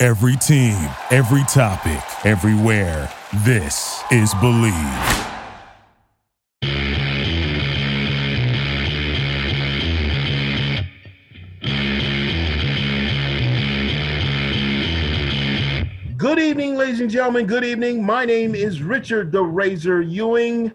Every team, every topic, everywhere. This is Believe. Good evening, ladies and gentlemen. Good evening. My name is Richard the Razor Ewing.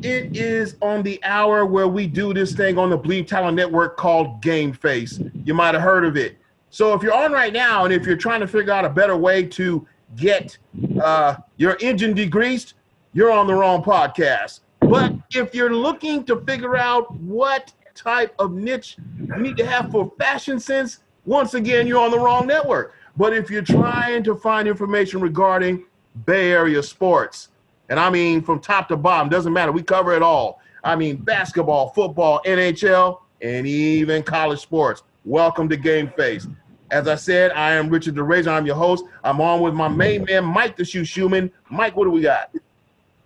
It is on the hour where we do this thing on the Believe Talent Network called Game Face. You might have heard of it. So if you're on right now and if you're trying to figure out a better way to get uh, your engine degreased, you're on the wrong podcast. But if you're looking to figure out what type of niche you need to have for fashion sense, once again, you're on the wrong network. But if you're trying to find information regarding Bay Area sports, and I mean from top to bottom, doesn't matter, we cover it all. I mean basketball, football, NHL, and even college sports. Welcome to Game Face. As I said, I am Richard the Razor. I'm your host. I'm on with my main man, Mike the Shoe Shoeman. Mike, what do we got?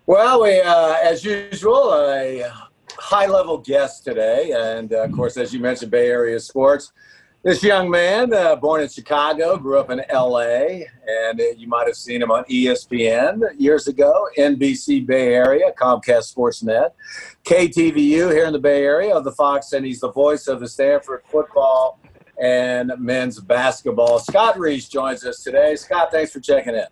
Well, we, uh, as usual, a high-level guest today, and uh, of course, as you mentioned, Bay Area sports. This young man, uh, born in Chicago, grew up in LA, and uh, you might have seen him on ESPN years ago, NBC Bay Area, Comcast Sportsnet, KTVU here in the Bay Area of the Fox, and he's the voice of the Stanford football and men's basketball. Scott Reiss joins us today. Scott, thanks for checking in.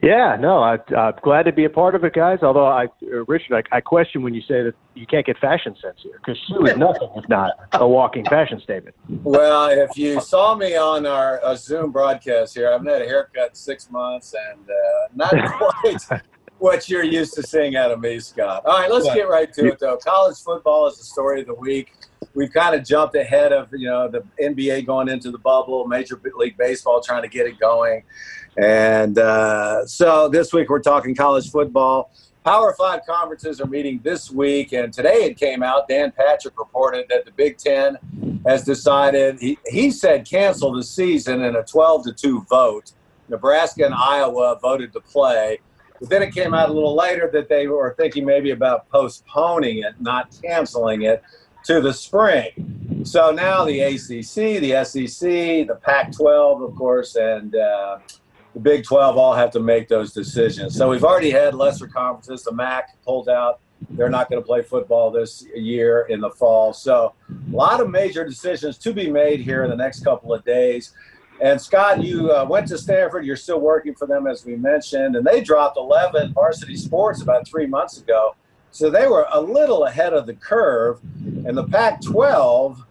Yeah, no, I, I'm glad to be a part of it, guys. Although I, uh, Richard, I, I question when you say that you can't get fashion sense here because shoe is nothing if not a walking fashion statement. Well, if you saw me on our Zoom broadcast here, I've had a haircut six months and uh, not quite what you're used to seeing out of me, Scott. All right, let's get right to it, though. College football is the story of the week. We've kind of jumped ahead of you know the NBA going into the bubble, Major League Baseball trying to get it going. And uh, so this week we're talking college football. Power Five conferences are meeting this week, and today it came out. Dan Patrick reported that the Big Ten has decided, he, he said, cancel the season in a 12 to 2 vote. Nebraska and Iowa voted to play. But then it came out a little later that they were thinking maybe about postponing it, not canceling it, to the spring. So now the ACC, the SEC, the Pac 12, of course, and uh, the Big 12 all have to make those decisions. So we've already had lesser conferences. The MAC pulled out. They're not going to play football this year in the fall. So a lot of major decisions to be made here in the next couple of days. And Scott, you uh, went to Stanford. You're still working for them, as we mentioned, and they dropped 11 varsity sports about three months ago. So they were a little ahead of the curve. And the Pac 12,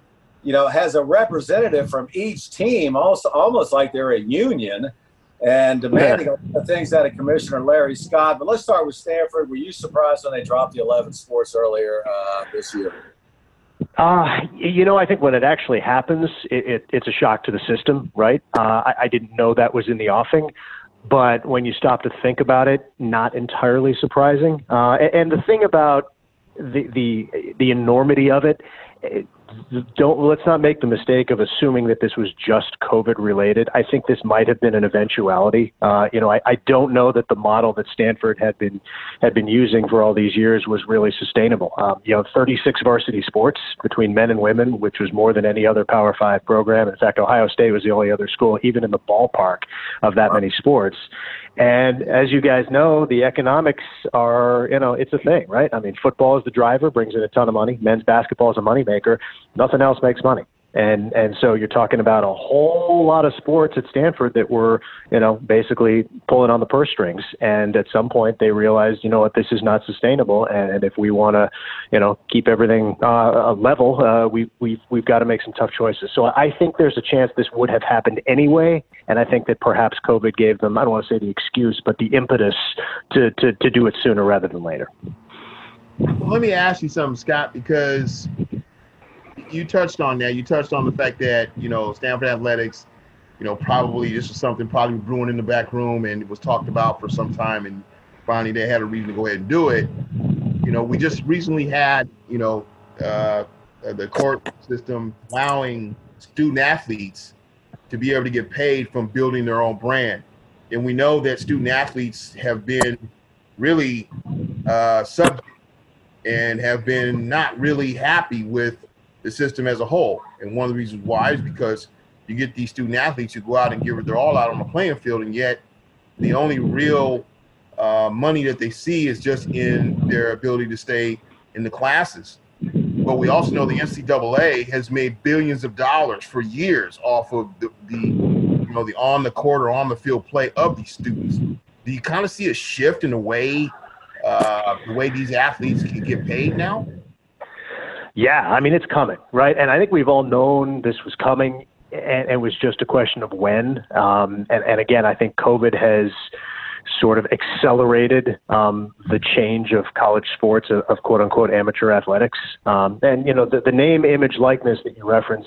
you know, has a representative from each team, almost, almost like they're a union and demanding yeah. things out of Commissioner Larry Scott. But let's start with Stanford. Were you surprised when they dropped the 11 sports earlier uh, this year? Uh, you know, I think when it actually happens, it, it, it's a shock to the system, right? Uh, I, I didn't know that was in the offing, but when you stop to think about it, not entirely surprising. Uh, and, and the thing about the the the enormity of it, it don't let's not make the mistake of assuming that this was just COVID related. I think this might have been an eventuality. Uh, you know, I, I don't know that the model that Stanford had been had been using for all these years was really sustainable. Um, you know, 36 varsity sports between men and women, which was more than any other Power Five program. In fact, Ohio State was the only other school, even in the ballpark, of that many sports. And as you guys know, the economics are, you know, it's a thing, right? I mean, football is the driver, brings in a ton of money. Men's basketball is a moneymaker. Nothing else makes money. And and so you're talking about a whole lot of sports at Stanford that were, you know, basically pulling on the purse strings. And at some point they realized, you know what, this is not sustainable. And if we want to, you know, keep everything uh, level, uh, we we've we've got to make some tough choices. So I think there's a chance this would have happened anyway. And I think that perhaps COVID gave them, I don't want to say the excuse, but the impetus to to to do it sooner rather than later. Let me ask you something, Scott, because you touched on that. You touched on the fact that you know Stanford athletics you know, probably this is something probably brewing in the back room and it was talked about for some time and finally they had a reason to go ahead and do it. You know, we just recently had, you know, uh, the court system allowing student athletes to be able to get paid from building their own brand. And we know that student athletes have been really uh, sub and have been not really happy with the system as a whole. And one of the reasons why is because you get these student athletes who go out and give it their all out on the playing field, and yet the only real uh, money that they see is just in their ability to stay in the classes. But we also know the NCAA has made billions of dollars for years off of the, the you know the on the court or on the field play of these students. Do you kind of see a shift in the way uh, the way these athletes can get paid now? Yeah, I mean it's coming, right? And I think we've all known this was coming, and it was just a question of when. Um, and, and again, I think COVID has sort of accelerated um, the change of college sports of, of, quote unquote amateur athletics. Um, and you know the, the name, image, likeness that you reference,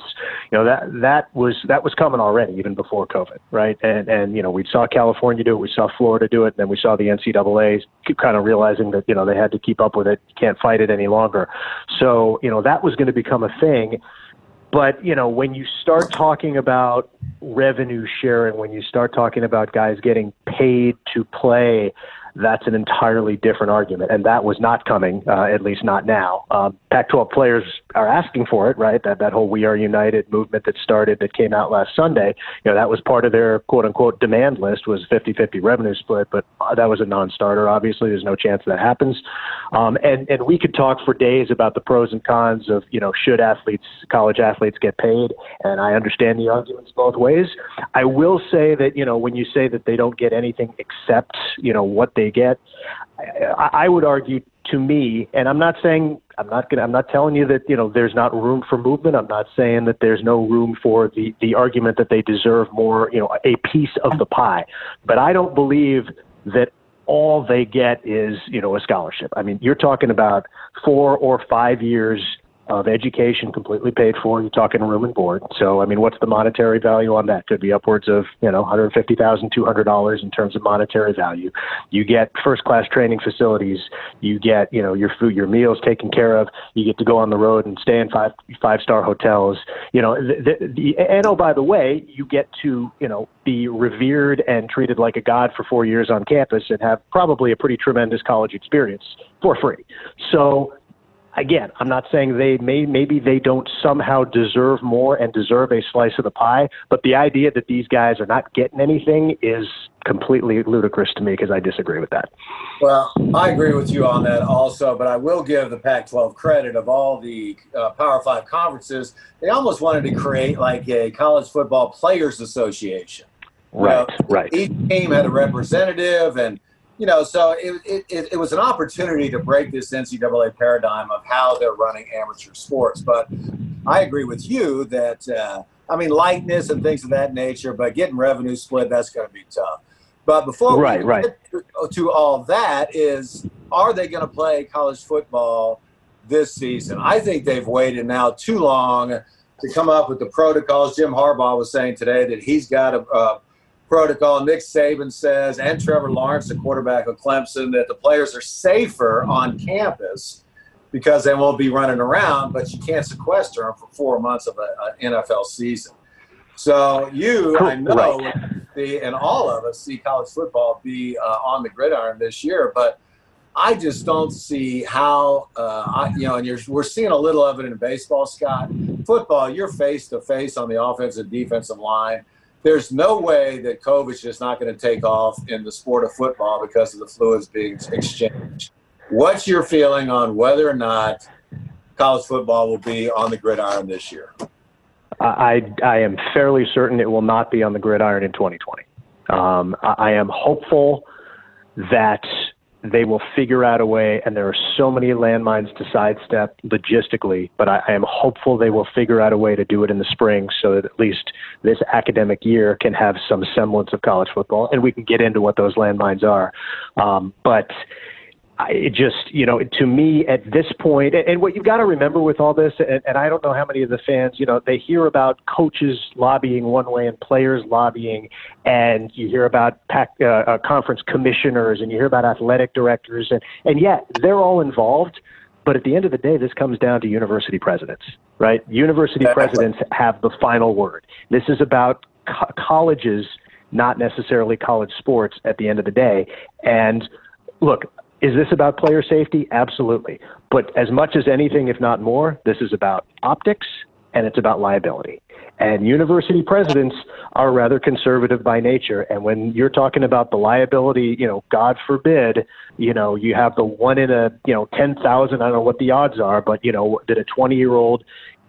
you know that that was that was coming already even before COVID, right? And and you know we saw California do it, we saw Florida do it, and then we saw the NCAA kind of realizing that you know they had to keep up with it, can't fight it any longer. So you know that was going to become a thing. But you know, when you start talking about revenue sharing, when you start talking about guys getting paid to play, that's an entirely different argument, and that was not coming, uh, at least not now. Um, Pac-12 players are asking for it, right? That that whole "We Are United" movement that started, that came out last Sunday, you know, that was part of their quote-unquote demand list was 50-50 revenue split, but uh, that was a non-starter. Obviously, there's no chance that happens. Um, and and we could talk for days about the pros and cons of you know should athletes, college athletes, get paid, and I understand the arguments both ways. I will say that you know when you say that they don't get anything except you know what they get. I, I would argue to me, and I'm not saying I'm not gonna I'm not telling you that you know there's not room for movement. I'm not saying that there's no room for the the argument that they deserve more, you know, a piece of the pie. But I don't believe that all they get is you know a scholarship. I mean, you're talking about four or five years of education completely paid for. You're talking room and board. So, I mean, what's the monetary value on that? Could be upwards of, you know, $150,000, $200 in terms of monetary value. You get first class training facilities. You get, you know, your food, your meals taken care of. You get to go on the road and stay in five, five star hotels. You know, the, the, the, and oh, by the way, you get to, you know, be revered and treated like a god for four years on campus and have probably a pretty tremendous college experience for free. So, again, I'm not saying they may maybe they don't somehow deserve more and deserve a slice of the pie, but the idea that these guys are not getting anything is completely ludicrous to me because I disagree with that. Well, I agree with you on that also, but I will give the Pac-12 credit of all the uh, Power Five conferences. They almost wanted to create like a college football players association. Right, you know, right. Each team had a representative and you know, so it, it, it, was an opportunity to break this NCAA paradigm of how they're running amateur sports. But I agree with you that, uh, I mean, likeness and things of that nature, but getting revenue split, that's going to be tough. But before right, we right. get to, to all that is, are they going to play college football this season? I think they've waited now too long to come up with the protocols. Jim Harbaugh was saying today that he's got a, a protocol. Nick Saban says, and Trevor Lawrence, the quarterback of Clemson, that the players are safer on campus because they won't be running around, but you can't sequester them for four months of an NFL season. So you, I know, right. and all of us see college football be uh, on the gridiron this year, but I just don't see how, uh, I, you know, and we're seeing a little of it in baseball, Scott. Football, you're face to face on the offensive defensive line there's no way that COVID's just not going to take off in the sport of football because of the fluids being exchanged. What's your feeling on whether or not college football will be on the gridiron this year? I, I am fairly certain it will not be on the gridiron in 2020. Um, I am hopeful that they will figure out a way, and there are so many landmines to sidestep logistically, but I, I, am hopeful they will figure out a way to do it in the spring so that at least this academic year can have some semblance of college football, and we can get into what those landmines are. Um, but I just, you know, to me at this point, and what you've got to remember with all this, and, and I don't know how many of the fans, you know, they hear about coaches lobbying one way and players lobbying, and you hear about pack, uh, uh, conference commissioners, and you hear about athletic directors, and and yet they're all involved. But at the end of the day, this comes down to university presidents, right? University presidents have the final word. This is about co- colleges, not necessarily college sports. At the end of the day, and look, is this about player safety? Absolutely. But as much as anything, if not more, this is about optics and it's about liability. And university presidents are rather conservative by nature. And when you're talking about the liability, you know, God forbid, you know, you have the one in a, you know, 10,000, I don't know what the odds are, but, you know, that a 20 year old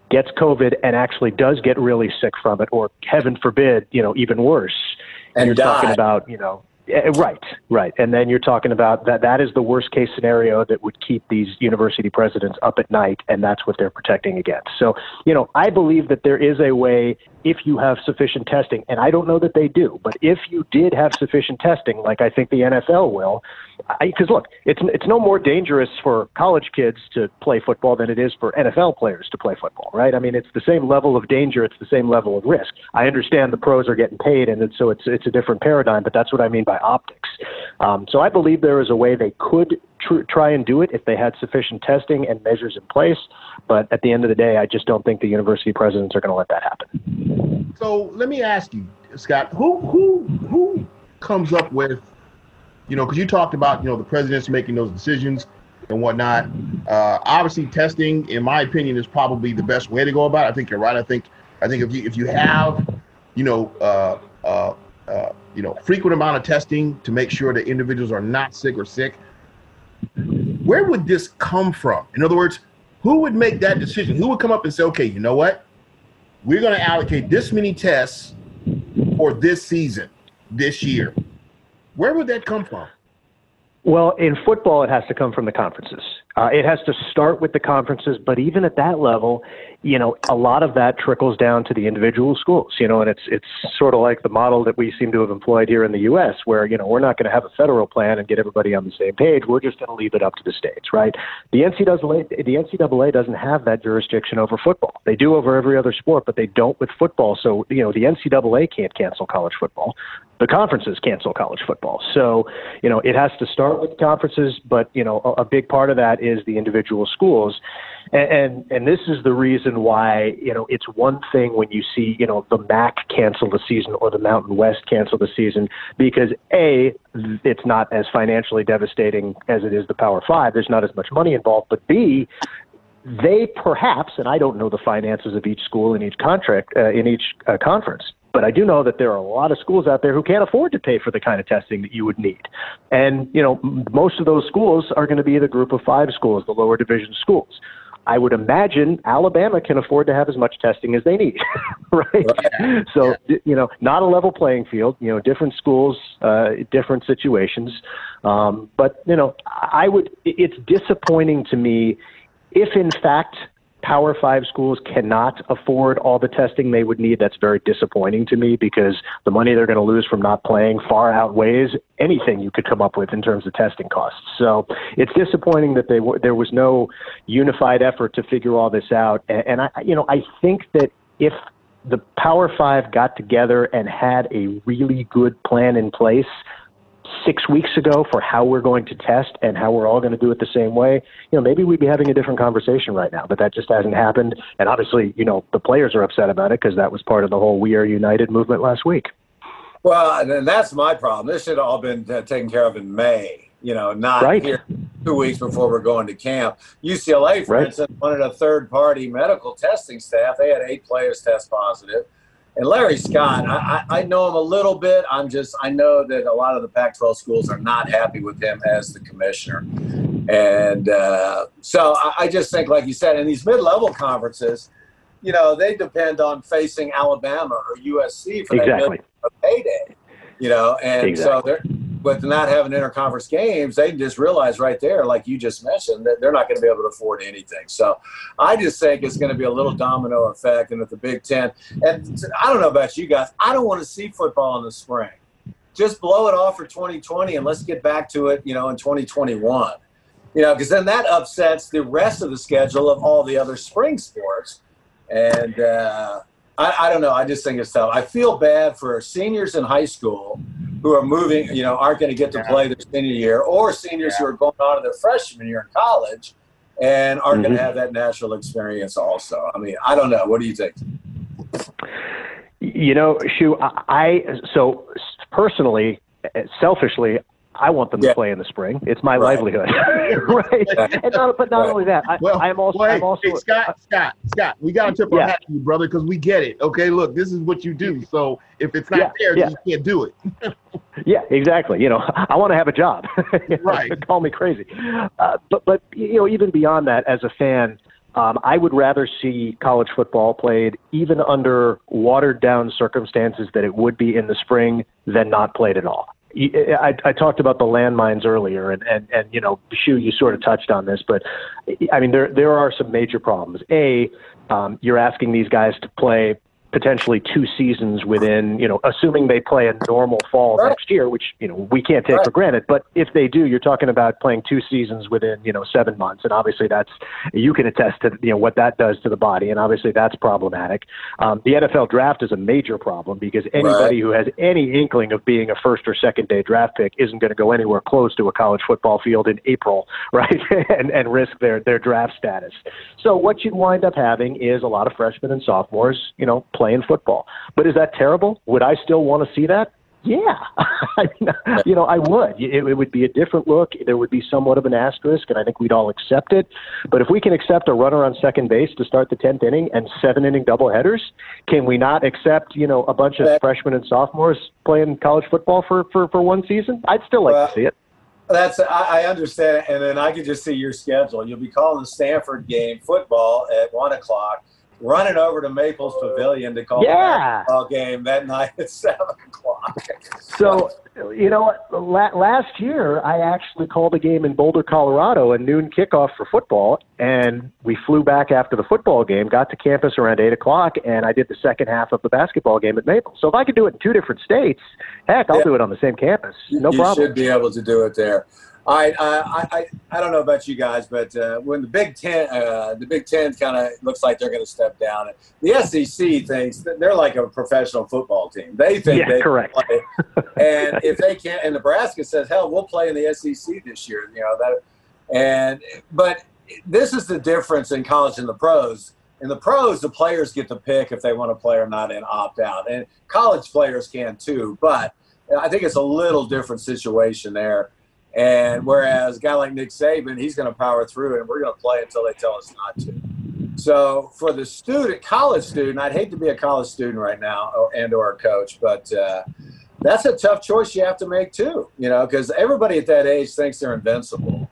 gets COVID and actually does get really sick from it, or heaven forbid, you know, even worse. And, you're talking about, you know, Uh, right, right. And then you're talking about that that is the worst case scenario that would keep these university presidents up at night, and that's what they're protecting against. So, you know, I believe that there is a way if you have sufficient testing, and I don't know that they do, but if you did have sufficient testing, like I think the NFL will, because look, it's it's no more dangerous for college kids to play football than it is for NFL players to play football, right? I mean, it's the same level of danger, it's the same level of risk. I understand the pros are getting paid, and it's, so it's it's a different paradigm, but that's what I mean by optics. Um, so I believe there is a way they could tr- try and do it if they had sufficient testing and measures in place. But at the end of the day, I just don't think the university presidents are going to let that happen. So let me ask you, Scott, who who who comes up with, you know, because you talked about you know the presidents making those decisions and whatnot. Uh, obviously, testing, in my opinion, is probably the best way to go about it. I think you're right. I think I think if you if you have, you know, uh, uh, uh, you know, frequent amount of testing to make sure that individuals are not sick or sick, where would this come from? In other words, who would make that decision? Who would come up and say, okay, you know what? We're going to allocate this many tests for this season, this year. Where would that come from? Well, in football, it has to come from the conferences. Uh, it has to start with the conferences, but even at that level, you know, a lot of that trickles down to the individual schools. You know, and it's it's sort of like the model that we seem to have employed here in the U.S., where you know we're not going to have a federal plan and get everybody on the same page. We're just going to leave it up to the states, right? The NCAA the NCAA doesn't have that jurisdiction over football. They do over every other sport, but they don't with football. So you know, the NCAA can't cancel college football the conferences cancel college football. So, you know, it has to start with conferences, but you know, a, a big part of that is the individual schools, and, and and this is the reason why you know it's one thing when you see you know the MAC cancel the season or the Mountain West cancel the season because a it's not as financially devastating as it is the Power Five. There's not as much money involved, but b they perhaps, and I don't know the finances of each school in each contract uh, in each uh, conference, but I do know that there are a lot of schools out there who can't afford to pay for the kind of testing that you would need. And, you know, most of those schools are going to be the group of five schools, the lower division schools. I would imagine Alabama can afford to have as much testing as they need, right? right? So, you know, not a level playing field, you know, different schools, uh, different situations. Um, but, you know, I would, it's disappointing to me if in fact Power Five schools cannot afford all the testing they would need. That's very disappointing to me because the money they're going to lose from not playing far outweighs anything you could come up with in terms of testing costs. So it's disappointing that they w- there was no unified effort to figure all this out. And, and I, you know, I think that if the Power Five got together and had a really good plan in place, six weeks ago for how we're going to test and how we're all going to do it the same way, you know, maybe we'd be having a different conversation right now. But that just hasn't happened. And obviously, you know, the players are upset about it because that was part of the whole "We Are United" movement last week. Well, and that's my problem. This should have all been uh, taken care of in May. You know, not right. here two weeks before we're going to camp. UCLA, for right. instance, wanted a third-party medical testing staff. They had eight players test positive and Larry Scott, I, I, know him a little bit. I'm just, I know that a lot of the Pac 12 schools are not happy with him as the commissioner. And uh, so I, I, just think, like you said, in these mid level conferences, you know, they depend on facing Alabama or USC for exactly. that payday, you know, and exactly. so they're, with not having interconference games, they just realize right there, like you just mentioned, that they're not going to be able to afford anything. So I just think it's going to be a little domino effect. And at the Big Ten, and I don't know about you guys, I don't want to see football in the spring. Just blow it off for 2020 and let's get back to it, you know, in 2021. You know, because then that upsets the rest of the schedule of all the other spring sports. And uh, I, I don't know. I just think it's tough. I feel bad for seniors in high school who are moving, you know, aren't going to get to yeah. play their senior year, or seniors yeah. who are going on to their freshman year in college and are mm-hmm. going to have that national experience also. I mean, I don't know. What do you think? You know, Shu, I, I so personally, selfishly, I want them yeah. to play in the spring. It's my right. livelihood, right? And not, but not right. only that, I, well, I'm also, well, hey, I'm also hey, Scott, uh, Scott, Scott. We got to tip our hat to you, brother, because we get it. Okay, look, this is what you do. So if it's not there, you can't do it. yeah, exactly. You know, I want to have a job. right. Call me crazy, uh, but but you know, even beyond that, as a fan. Um, I would rather see college football played even under watered down circumstances that it would be in the spring than not played at all. I, I talked about the landmines earlier, and, and, and you know, Shu, you sort of touched on this, but I mean, there there are some major problems. A, um, you're asking these guys to play potentially two seasons within, you know, assuming they play a normal fall right. next year, which, you know, we can't take right. for granted. But if they do, you're talking about playing two seasons within, you know, seven months. And obviously that's, you can attest to, you know, what that does to the body. And obviously that's problematic. Um, the NFL draft is a major problem because anybody right. who has any inkling of being a first or second day draft pick isn't going to go anywhere close to a college football field in April, right? and, and risk their, their draft status. So what you'd wind up having is a lot of freshmen and sophomores, you know, playing football. But is that terrible? Would I still want to see that? Yeah, you know, I would. It, it would be a different look. There would be somewhat of an asterisk, and I think we'd all accept it. But if we can accept a runner on second base to start the tenth inning and seven inning doubleheaders, can we not accept, you know, a bunch of freshmen and sophomores playing college football for for, for one season? I'd still like well, to see it. That's I, I understand, and then I could just see your schedule. You'll be calling the Stanford game football at one o'clock running over to Maples Pavilion to call yeah. the game that night at seven o'clock. so you know what? Last year I actually called a game in Boulder, Colorado, a noon kickoff for football, and we flew back after the football game, got to campus around eight o'clock, and I did the second half of the basketball game at Maple. So if I could do it in two different states, heck, I'll yeah. do it on the same campus. No you problem. You should be able to do it there. I, I, I, I don't know about you guys, but uh, when the Big Ten, uh, the Big Ten kind of looks like they're going to step down. The SEC thinks they're like a professional football team. They think yeah, they correct. play, and if they can't, and Nebraska says, "Hell, we'll play in the SEC this year." You know that, and but this is the difference in college and the pros. In the pros, the players get to pick if they want to play or not and opt out, and college players can too. But I think it's a little different situation there and whereas a guy like Nick Saban, he's going to power through and we're going to play until they tell us not to. So for the student, college student, I'd hate to be a college student right now and or a coach, but uh, that's a tough choice you have to make too, you know, because everybody at that age thinks they're invincible.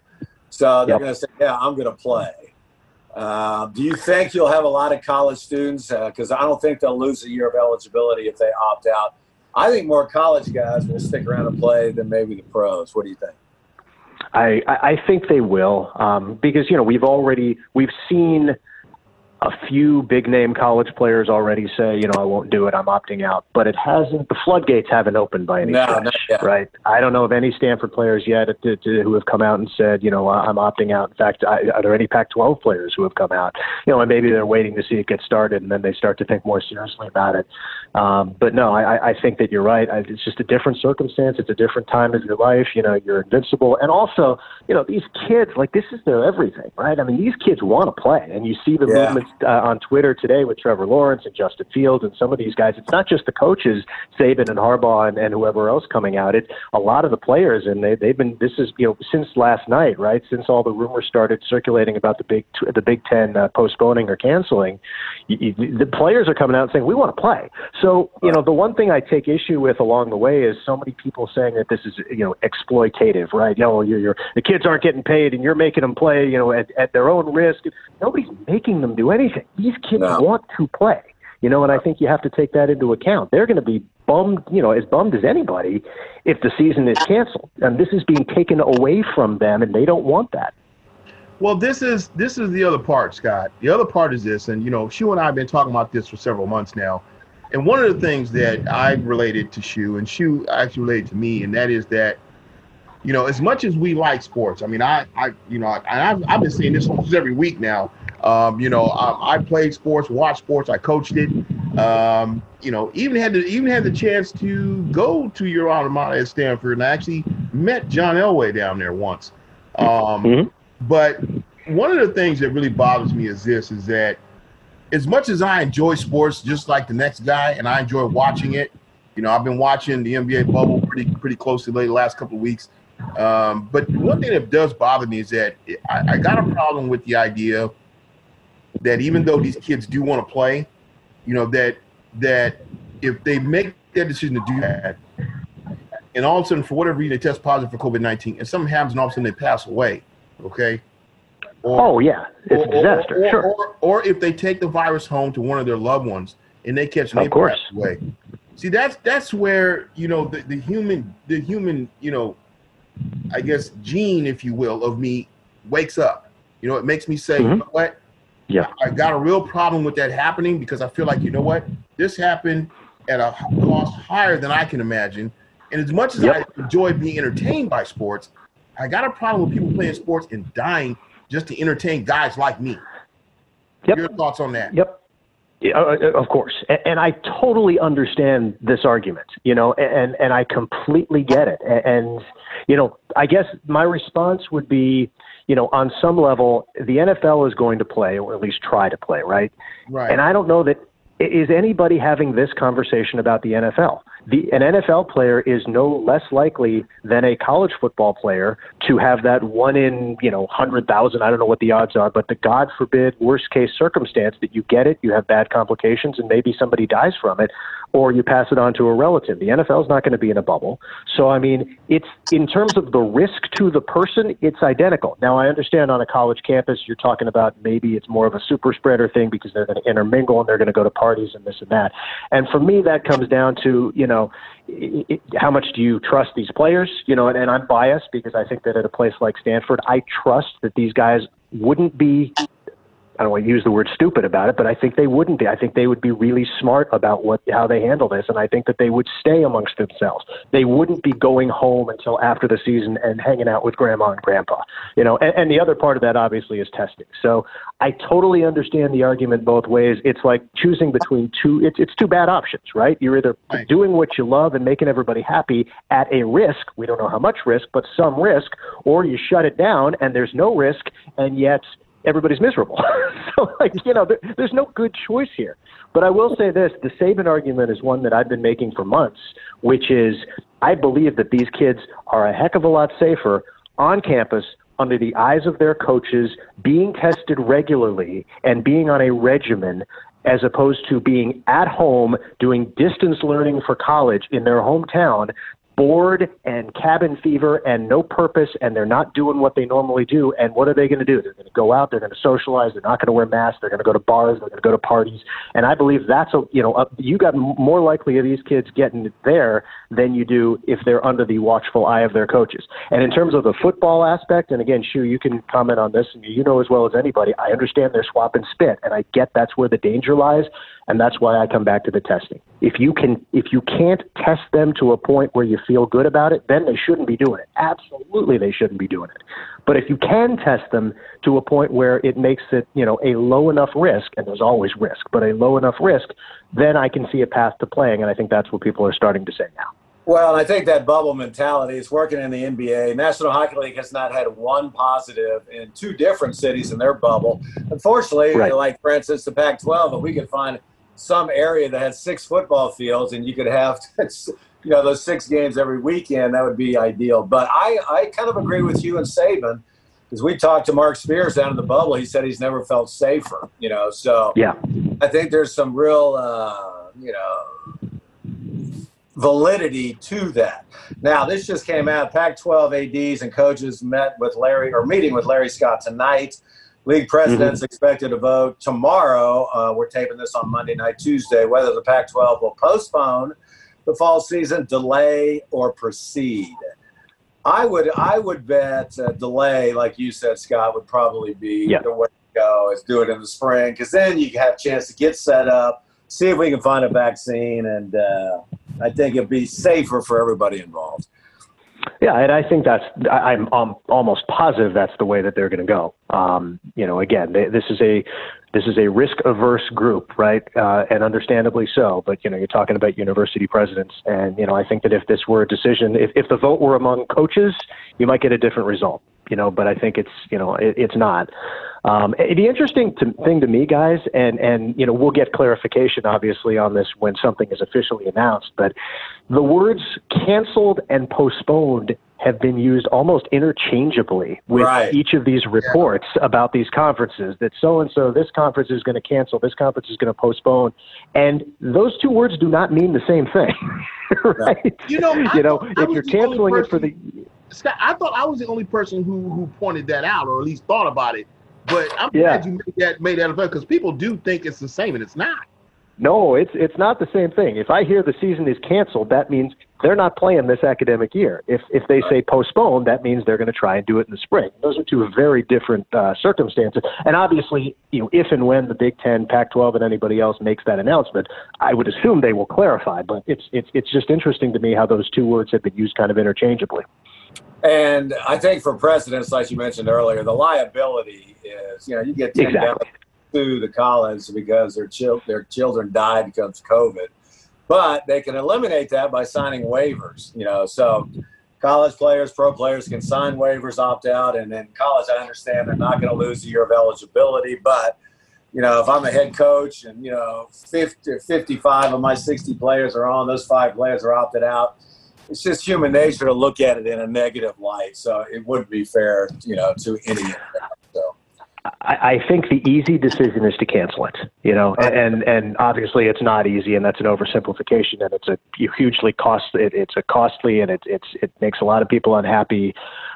So they're yep. going to say, yeah, I'm going to play. Uh, do you think you'll have a lot of college students? Because uh, I don't think they'll lose a year of eligibility if they opt out. I think more college guys will stick around and play than maybe the pros. What do you think? I, I think they will um, because you know we've already we've seen a few big name college players already say, you know, I won't do it. I'm opting out. But it hasn't. The floodgates haven't opened by any no, stretch, right? I don't know of any Stanford players yet to, to, who have come out and said, you know, I'm opting out. In fact, I, are there any Pac-12 players who have come out? You know, and maybe they're waiting to see it get started, and then they start to think more seriously about it. Um, but no, I, I think that you're right. I, it's just a different circumstance. It's a different time of your life. You know, you're invincible, and also, you know, these kids like this is their everything, right? I mean, these kids want to play, and you see the yeah. movements uh, on Twitter today with Trevor Lawrence and Justin Fields and some of these guys. It's not just the coaches, Saban and Harbaugh and, and whoever else coming out. It's a lot of the players, and they they've been. This is you know since last night, right? Since all the rumors started circulating about the Big the Big Ten uh, postponing or canceling, you, you, the players are coming out saying we want to play. So you know the one thing I take issue with along the way is so many people saying that this is you know exploitative, right? You know, you're, you're the kids aren't getting paid and you're making them play, you know, at, at their own risk. Nobody's making them do anything. These kids no. want to play. You know, and I think you have to take that into account. They're going to be bummed, you know, as bummed as anybody if the season is canceled. And this is being taken away from them, and they don't want that. Well, this is this is the other part, Scott. The other part is this, and you know, Shu and I have been talking about this for several months now. And one of the things that I related to Shu, and Shu actually related to me, and that is that you know, as much as we like sports, I mean, I, I, you know, I, I've, I've been saying this almost every week now. Um, you know, I, I played sports, watched sports, I coached it. Um, you know, even had to even had the chance to go to your alma mater at Stanford, and I actually met John Elway down there once. Um, mm-hmm. But one of the things that really bothers me is this: is that as much as I enjoy sports, just like the next guy, and I enjoy watching it. You know, I've been watching the NBA bubble pretty pretty closely lately, the last couple of weeks. Um, but one thing that does bother me is that I, I got a problem with the idea that even though these kids do want to play, you know that that if they make that decision to do that, and all of a sudden for whatever reason they test positive for COVID nineteen, and something happens and all of a sudden they pass away, okay. Or, oh yeah, it's or, a disaster. Or, sure. Or, or, if they take the virus home to one of their loved ones and they catch and they pass away. See, that's that's where you know the, the human the human you know, I guess gene, if you will, of me wakes up. You know, it makes me say, mm-hmm. you know what? Yeah. I got a real problem with that happening because I feel like, you know what? This happened at a cost higher than I can imagine. And as much as yep. I enjoy being entertained by sports, I got a problem with people playing sports and dying just to entertain guys like me. Yep. Your thoughts on that? Yep. Yeah, uh, uh, of course, and I totally understand this argument, you know, and and I completely get it. And you know, I guess my response would be, you know, on some level, the NFL is going to play, or at least try to play, right? Right. And I don't know that is anybody having this conversation about the NFL the, an NFL player is no less likely than a college football player to have that one in, you know, 100,000, I don't know what the odds are, but the God forbid worst case circumstance that you get it, you have bad complications, and maybe somebody dies from it, or you pass it on to a relative. The NFL is not going to be in a bubble. So, I mean, it's in terms of the risk to the person, it's identical. Now, I understand on a college campus, you're talking about maybe it's more of a super spreader thing because they're going to intermingle and they're going to go to parties and this and that. And for me, that comes down to, you know, how much do you trust these players? You know, and, and I'm biased because I think that at a place like Stanford, I trust that these guys wouldn't be I don't want to use the word stupid about it, but I think they wouldn't be. I think they would be really smart about what how they handle this, and I think that they would stay amongst themselves. They wouldn't be going home until after the season and hanging out with grandma and grandpa. You know, and, and the other part of that obviously is testing. So I totally understand the argument both ways. It's like choosing between two. It's it's two bad options, right? You're either right. doing what you love and making everybody happy at a risk. We don't know how much risk, but some risk, or you shut it down and there's no risk, and yet everybody's miserable. so, like, you know, there, there's no good choice here. But I will say this the Saban argument is one that I've been making for months, which is I believe that these kids are a heck of a lot safer on campus under the eyes of their coaches, being tested regularly and being on a regimen as opposed to being at home doing distance learning for college in their hometown bored and cabin fever and no purpose and they're not doing what they normally do and what are they going to do? They're going to go out they're going to socialize they're not going to wear masks they're going to go to bars they're going to go to parties and i believe that's a you know a, you got more likely of these kids getting there than you do if they're under the watchful eye of their coaches. And in terms of the football aspect and again Shu you can comment on this and you know as well as anybody i understand they're swapping spit and i get that's where the danger lies and that's why I come back to the testing. If you can, if you can't test them to a point where you feel good about it, then they shouldn't be doing it. Absolutely, they shouldn't be doing it. But if you can test them to a point where it makes it, you know, a low enough risk, and there's always risk, but a low enough risk, then I can see a path to playing, and I think that's what people are starting to say now. Well, I think that bubble mentality is working in the NBA. National Hockey League has not had one positive in two different cities in their bubble. Unfortunately, right. like for instance, the Pac-12, if we could find some area that has six football fields and you could have you know those six games every weekend that would be ideal. But i i kind of agree with you and saban because we talked to mark spears down in the bubble. He said he's never felt safer you know so yeah. I think there's some real uh, you know validity to that. Now this just came out. Pac 12 ads and coaches met with larry or meeting with larry scott tonight League presidents mm-hmm. expected to vote tomorrow. Uh, we're taping this on Monday night, Tuesday, whether the Pac 12 will postpone the fall season, delay, or proceed. I would I would bet uh, delay, like you said, Scott, would probably be yeah. the way to go. Is do it in the spring because then you have a chance to get set up, see if we can find a vaccine, and uh, I think it'd be safer for everybody involved. Yeah, and I think that's I'm um, almost positive that's the way that they're going to go. Um, you know, again, they, this is a this is a risk averse group, right? Uh, and understandably so. But you know, you're talking about university presidents, and you know, I think that if this were a decision, if if the vote were among coaches, you might get a different result. You know, but I think it's you know it, it's not. Um, the interesting to, thing to me, guys, and and you know we'll get clarification obviously on this when something is officially announced. But the words "canceled" and "postponed" have been used almost interchangeably with Right. each of these reports about these conferences. That so and so this conference is going to cancel, this conference is going to postpone, and those two words do not mean the same thing, right? You know, you know, I if you're canceling it for the Scott, I thought I was the only person who who pointed that out, or at least thought about it. But I'm Yeah. glad you made that made that because people do think it's the same, and it's not. No, it's it's not the same thing. If I hear the season is canceled, that means they're not playing this academic year. If if they say postponed, that means they're going to try and do it in the spring. Those are two very different uh, circumstances. And obviously, you know, if and when the Big Ten, Pac-12, and anybody else makes that announcement, I would assume they will clarify. But it's it's it's just interesting to me how those two words have been used kind of interchangeably. And I think for presidents, like you mentioned earlier, the liability is, you know, you get 10 Exactly. to the college because their, chil- their children died because of COVID. But they can eliminate that by signing waivers, you know. So college players, pro players can sign waivers, opt out, and then college, I understand they're not going to lose a year of eligibility. But, you know, if I'm a head coach and, you know, 50, 55 of my 60 players are on, those five players are opted out it's just human nature to look at it in a negative light. So it wouldn't be fair, you know, to any. So I, I think the easy decision is to cancel it. You know, and and obviously it's not easy, and that's an oversimplification, and it's a hugely cost. It, it's a costly, and it it's it makes a lot of people unhappy.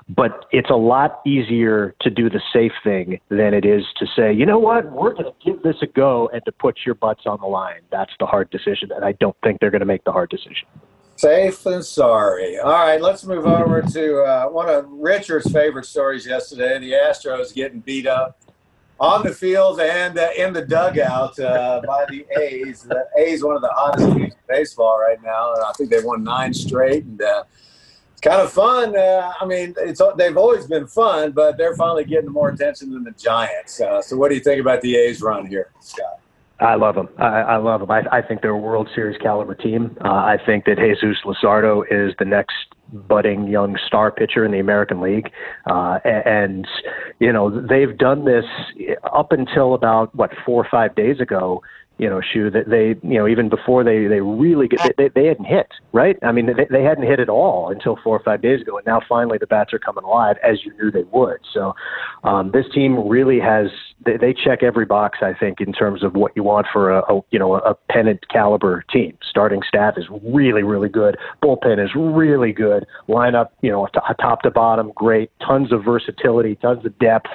But it's a lot easier to do the safe thing than it is to say, you know what, we're going to give this a go, and to put your butts on the line. That's the hard decision, and I don't think they're going to make the hard decision. Safe and sorry. All right, let's move over to uh, one of Richard's favorite stories yesterday: the Astros getting beat up on the field and uh, in the dugout uh, by the A's. The A's, one of the hottest teams in baseball right now. I think they won nine straight, and uh, it's kind of fun. Uh, I mean, it's they've always been fun, but they're finally getting more attention than the Giants. Uh, so, what do you think about the A's run here, Scott? I love them. I, I love them. I, I think they're a World Series caliber team. Uh, I think that Jesus Luzardo is the next budding young star pitcher in the American League, uh, and you know they've done this up until about what four or five days ago. You know, Shu, that they, you know, even before they they really get, they, they hadn't hit, right? I mean, they, they hadn't hit at all until four or five days ago, and now finally the bats are coming alive, as you knew they would. So, um, this team really has they, they check every box, I think, in terms of what you want for a, a you know a pennant caliber team. Starting staff is really really good. Bullpen is really good. Lineup, you know, top to bottom, great. Tons of versatility, tons of depth.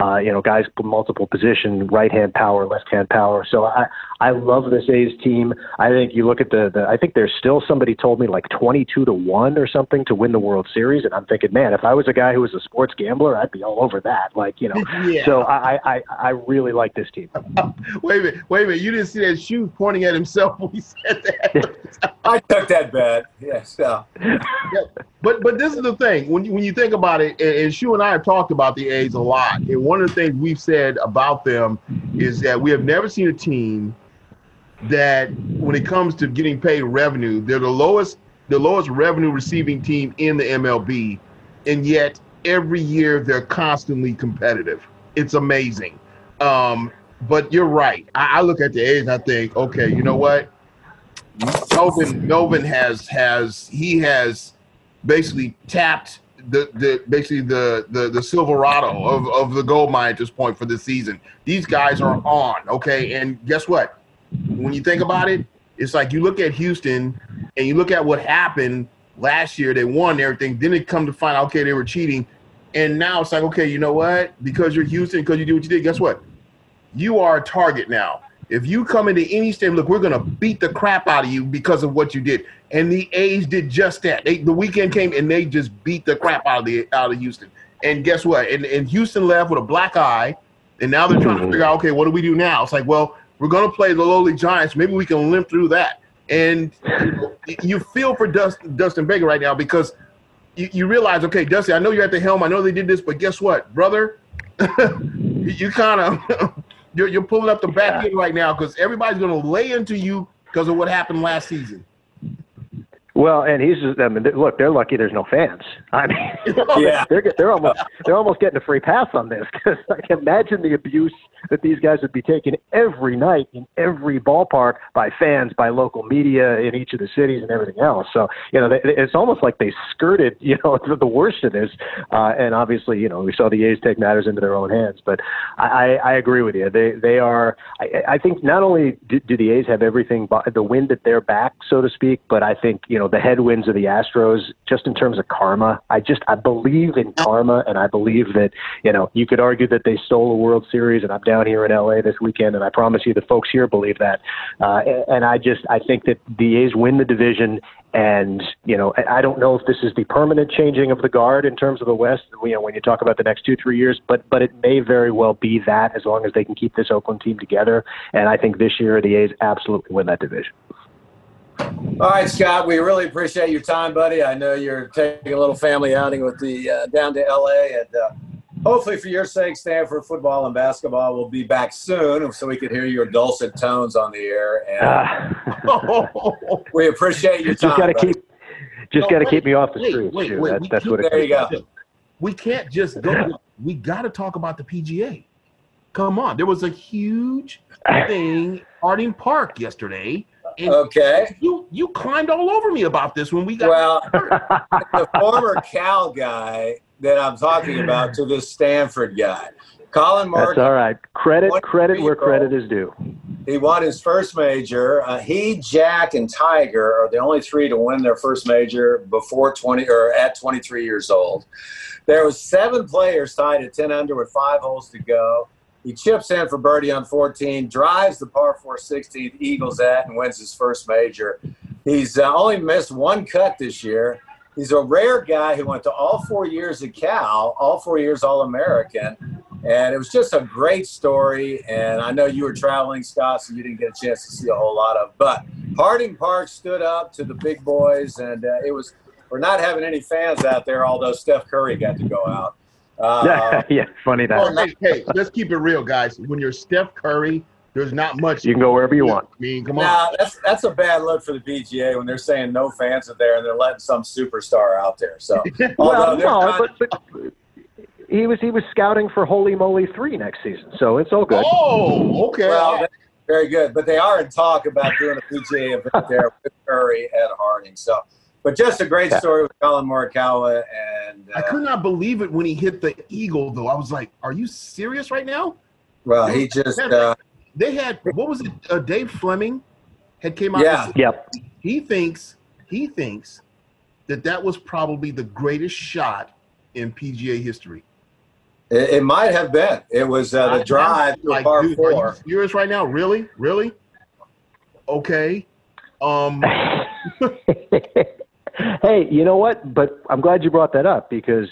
Uh, you know, guys multiple position, right hand power, left hand power. So I I love this A's team. I think you look at the, the I think there's still somebody told me like 22 to one or something to win the World Series, and I'm thinking, man, if I was a guy who was a sports gambler, I'd be all over that. Like you know. Yeah. So I, I, I really like this team. Wait a minute, wait a minute. You didn't see that shoe pointing at himself when he said that. I took that bet. Yes. Yeah. But but this is the thing when you, when you think about it, and, and Shu and I have talked about the A's a lot. And one of the things we've said about them is that we have never seen a team that, when it comes to getting paid revenue, they're the lowest the lowest revenue receiving team in the MLB, and yet every year they're constantly competitive. It's amazing. Um, but you're right. I, I look at the A's and I think, okay, you know what? Melvin Melvin has has he has basically tapped the, the basically the, the the Silverado of, of the gold mine at this point for this season. These guys are on, okay? And guess what? When you think about it, it's like you look at Houston and you look at what happened last year. They won everything. Then it come to find out, okay, they were cheating. And now it's like, okay, you know what? Because you're Houston, because you do what you did, guess what? You are a target now. If you come into any stadium, look, we're gonna beat the crap out of you because of what you did. And the A's did just that. They, the weekend came and they just beat the crap out of the out of Houston. And guess what? And, and Houston left with a black eye. And now they're trying to figure out, okay, what do we do now? It's like, well, we're gonna play the lowly Giants. Maybe we can limp through that. And you feel for Dustin, Dustin Baker right now because you, you realize, okay, Dusty, I know you're at the helm. I know they did this, but guess what, brother? you kind of you're, you're pulling up the back end right now because everybody's going to lay into you because of what happened last season. Well, and he's just, I mean, look, they're lucky there's no fans. I mean, yeah. they're they're almost they're almost getting a free pass on this because I can imagine the abuse that these guys would be taking every night in every ballpark by fans, by local media in each of the cities and everything else. So you know, they, it's almost like they skirted you know the worst of this. Uh, and obviously, you know, we saw the A's take matters into their own hands. But I, I agree with you. They they are. I, I think not only do, do the A's have everything, the wind at their back, so to speak, but I think you know the headwinds of the Astros, just in terms of karma. I just I believe in karma, and I believe that you know you could argue that they stole a World Series, and I'm down here in LA this weekend, and I promise you the folks here believe that. Uh, and I just I think that the A's win the division, and you know I don't know if this is the permanent changing of the guard in terms of the West. You know when you talk about the next two three years, but but it may very well be that as long as they can keep this Oakland team together. And I think this year the A's absolutely win that division. All right, Scott, we really appreciate your time, buddy. I know you're taking a little family outing with the uh, down to LA, and uh, hopefully, for your sake, Stanford football and basketball will be back soon, so we can hear your dulcet tones on the air. And uh, we appreciate your time. Just got to keep, just no, got to keep me off the wait, streets. Wait, wait, that, that's what it there you go. We can't just go. we got to talk about the PGA. Come on, there was a huge thing Harding Park yesterday and okay. You you climbed all over me about this when we got. Well, the former Cal guy that I'm talking about to this Stanford guy, Colin Morgan. That's all right. Credit credit where credit is due. He won his first major. Uh, he, Jack, and Tiger are the only three to win their first major before 20 or at 23 years old. There was seven players tied at 10 under with five holes to go. He chips in for birdie on 14, drives the par 4 16th, eagles that, and wins his first major. He's uh, only missed one cut this year. He's a rare guy who went to all four years at Cal, all four years All American. And it was just a great story. And I know you were traveling, Scott, so you didn't get a chance to see a whole lot of. But Harding Park stood up to the big boys, and uh, it was. We're not having any fans out there, although Steph Curry got to go out. Uh, yeah, funny that. Oh, hey, hey, let's keep it real, guys. When you're Steph Curry, there's not much. You can go wherever you want. I mean, come on. Nah, that's that's a bad look for the PGA when they're saying no fans are there and they're letting some superstar out there. So, well, no, but, but he was he was scouting for Holey Moley three next season, so it's all good. Oh, okay. Well, very good. But they are in talk about doing a PGA event there with Curry and Harding. So but just a great story with Colin Morikawa, and uh, I could not believe it when he hit the eagle. Though I was like, "Are you serious right now?" Well, he just they had, uh, they had what was it? Uh, Dave Fleming had came out. Yeah. Yep. He thinks he thinks that that was probably the greatest shot in PGA history. It, it might have been. It was uh, the drive to like, par dude, four. Are you serious right now? Really? Really? Okay. Um. hey, you know what? But I'm glad you brought that up because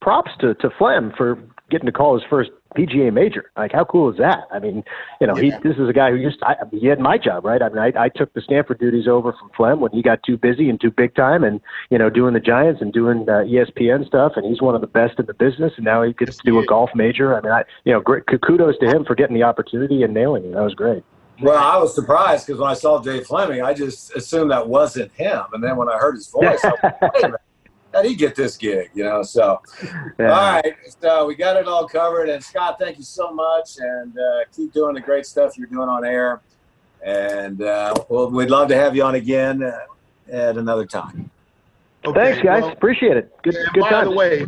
props to to Flem for getting to call his first PGA major. Like, how cool is that? I mean, you know, yeah. he this is a guy who used to, I, he had my job, right? I mean, I, I took the Stanford duties over from Flem when he got too busy and too big time, and you know, doing the Giants and doing uh, ESPN stuff. And he's one of the best in the business. And now he gets to do a golf major. I mean, I you know, great, kudos to him for getting the opportunity and nailing it. That was great. Well, I was surprised because when I saw Dave Fleming, I just assumed that wasn't him. And then when I heard his voice, I was like, wait how did he get this gig? You know, so yeah. all right, so we got it all covered. And Scott, thank you so much, and uh, keep doing the great stuff you're doing on air. And uh, well, we'd love to have you on again uh, at another time. Okay, Thanks, guys. Well, Appreciate it. Good, yeah, good by time. the way,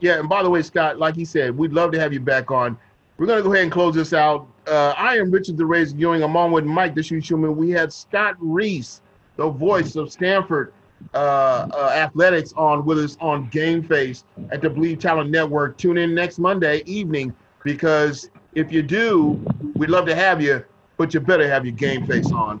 yeah, and by the way, Scott, like he said, we'd love to have you back on. We're gonna go ahead and close this out uh, I am Richard DeRays Ewing. I'm with Mike the Shoe Schumann. We had Scott Reiss, the voice of Stanford uh, uh, Athletics, on with us on Game Face at the Bleav Talent Network. Tune in next Monday evening because if you do, we'd love to have you, but you better have your game face on.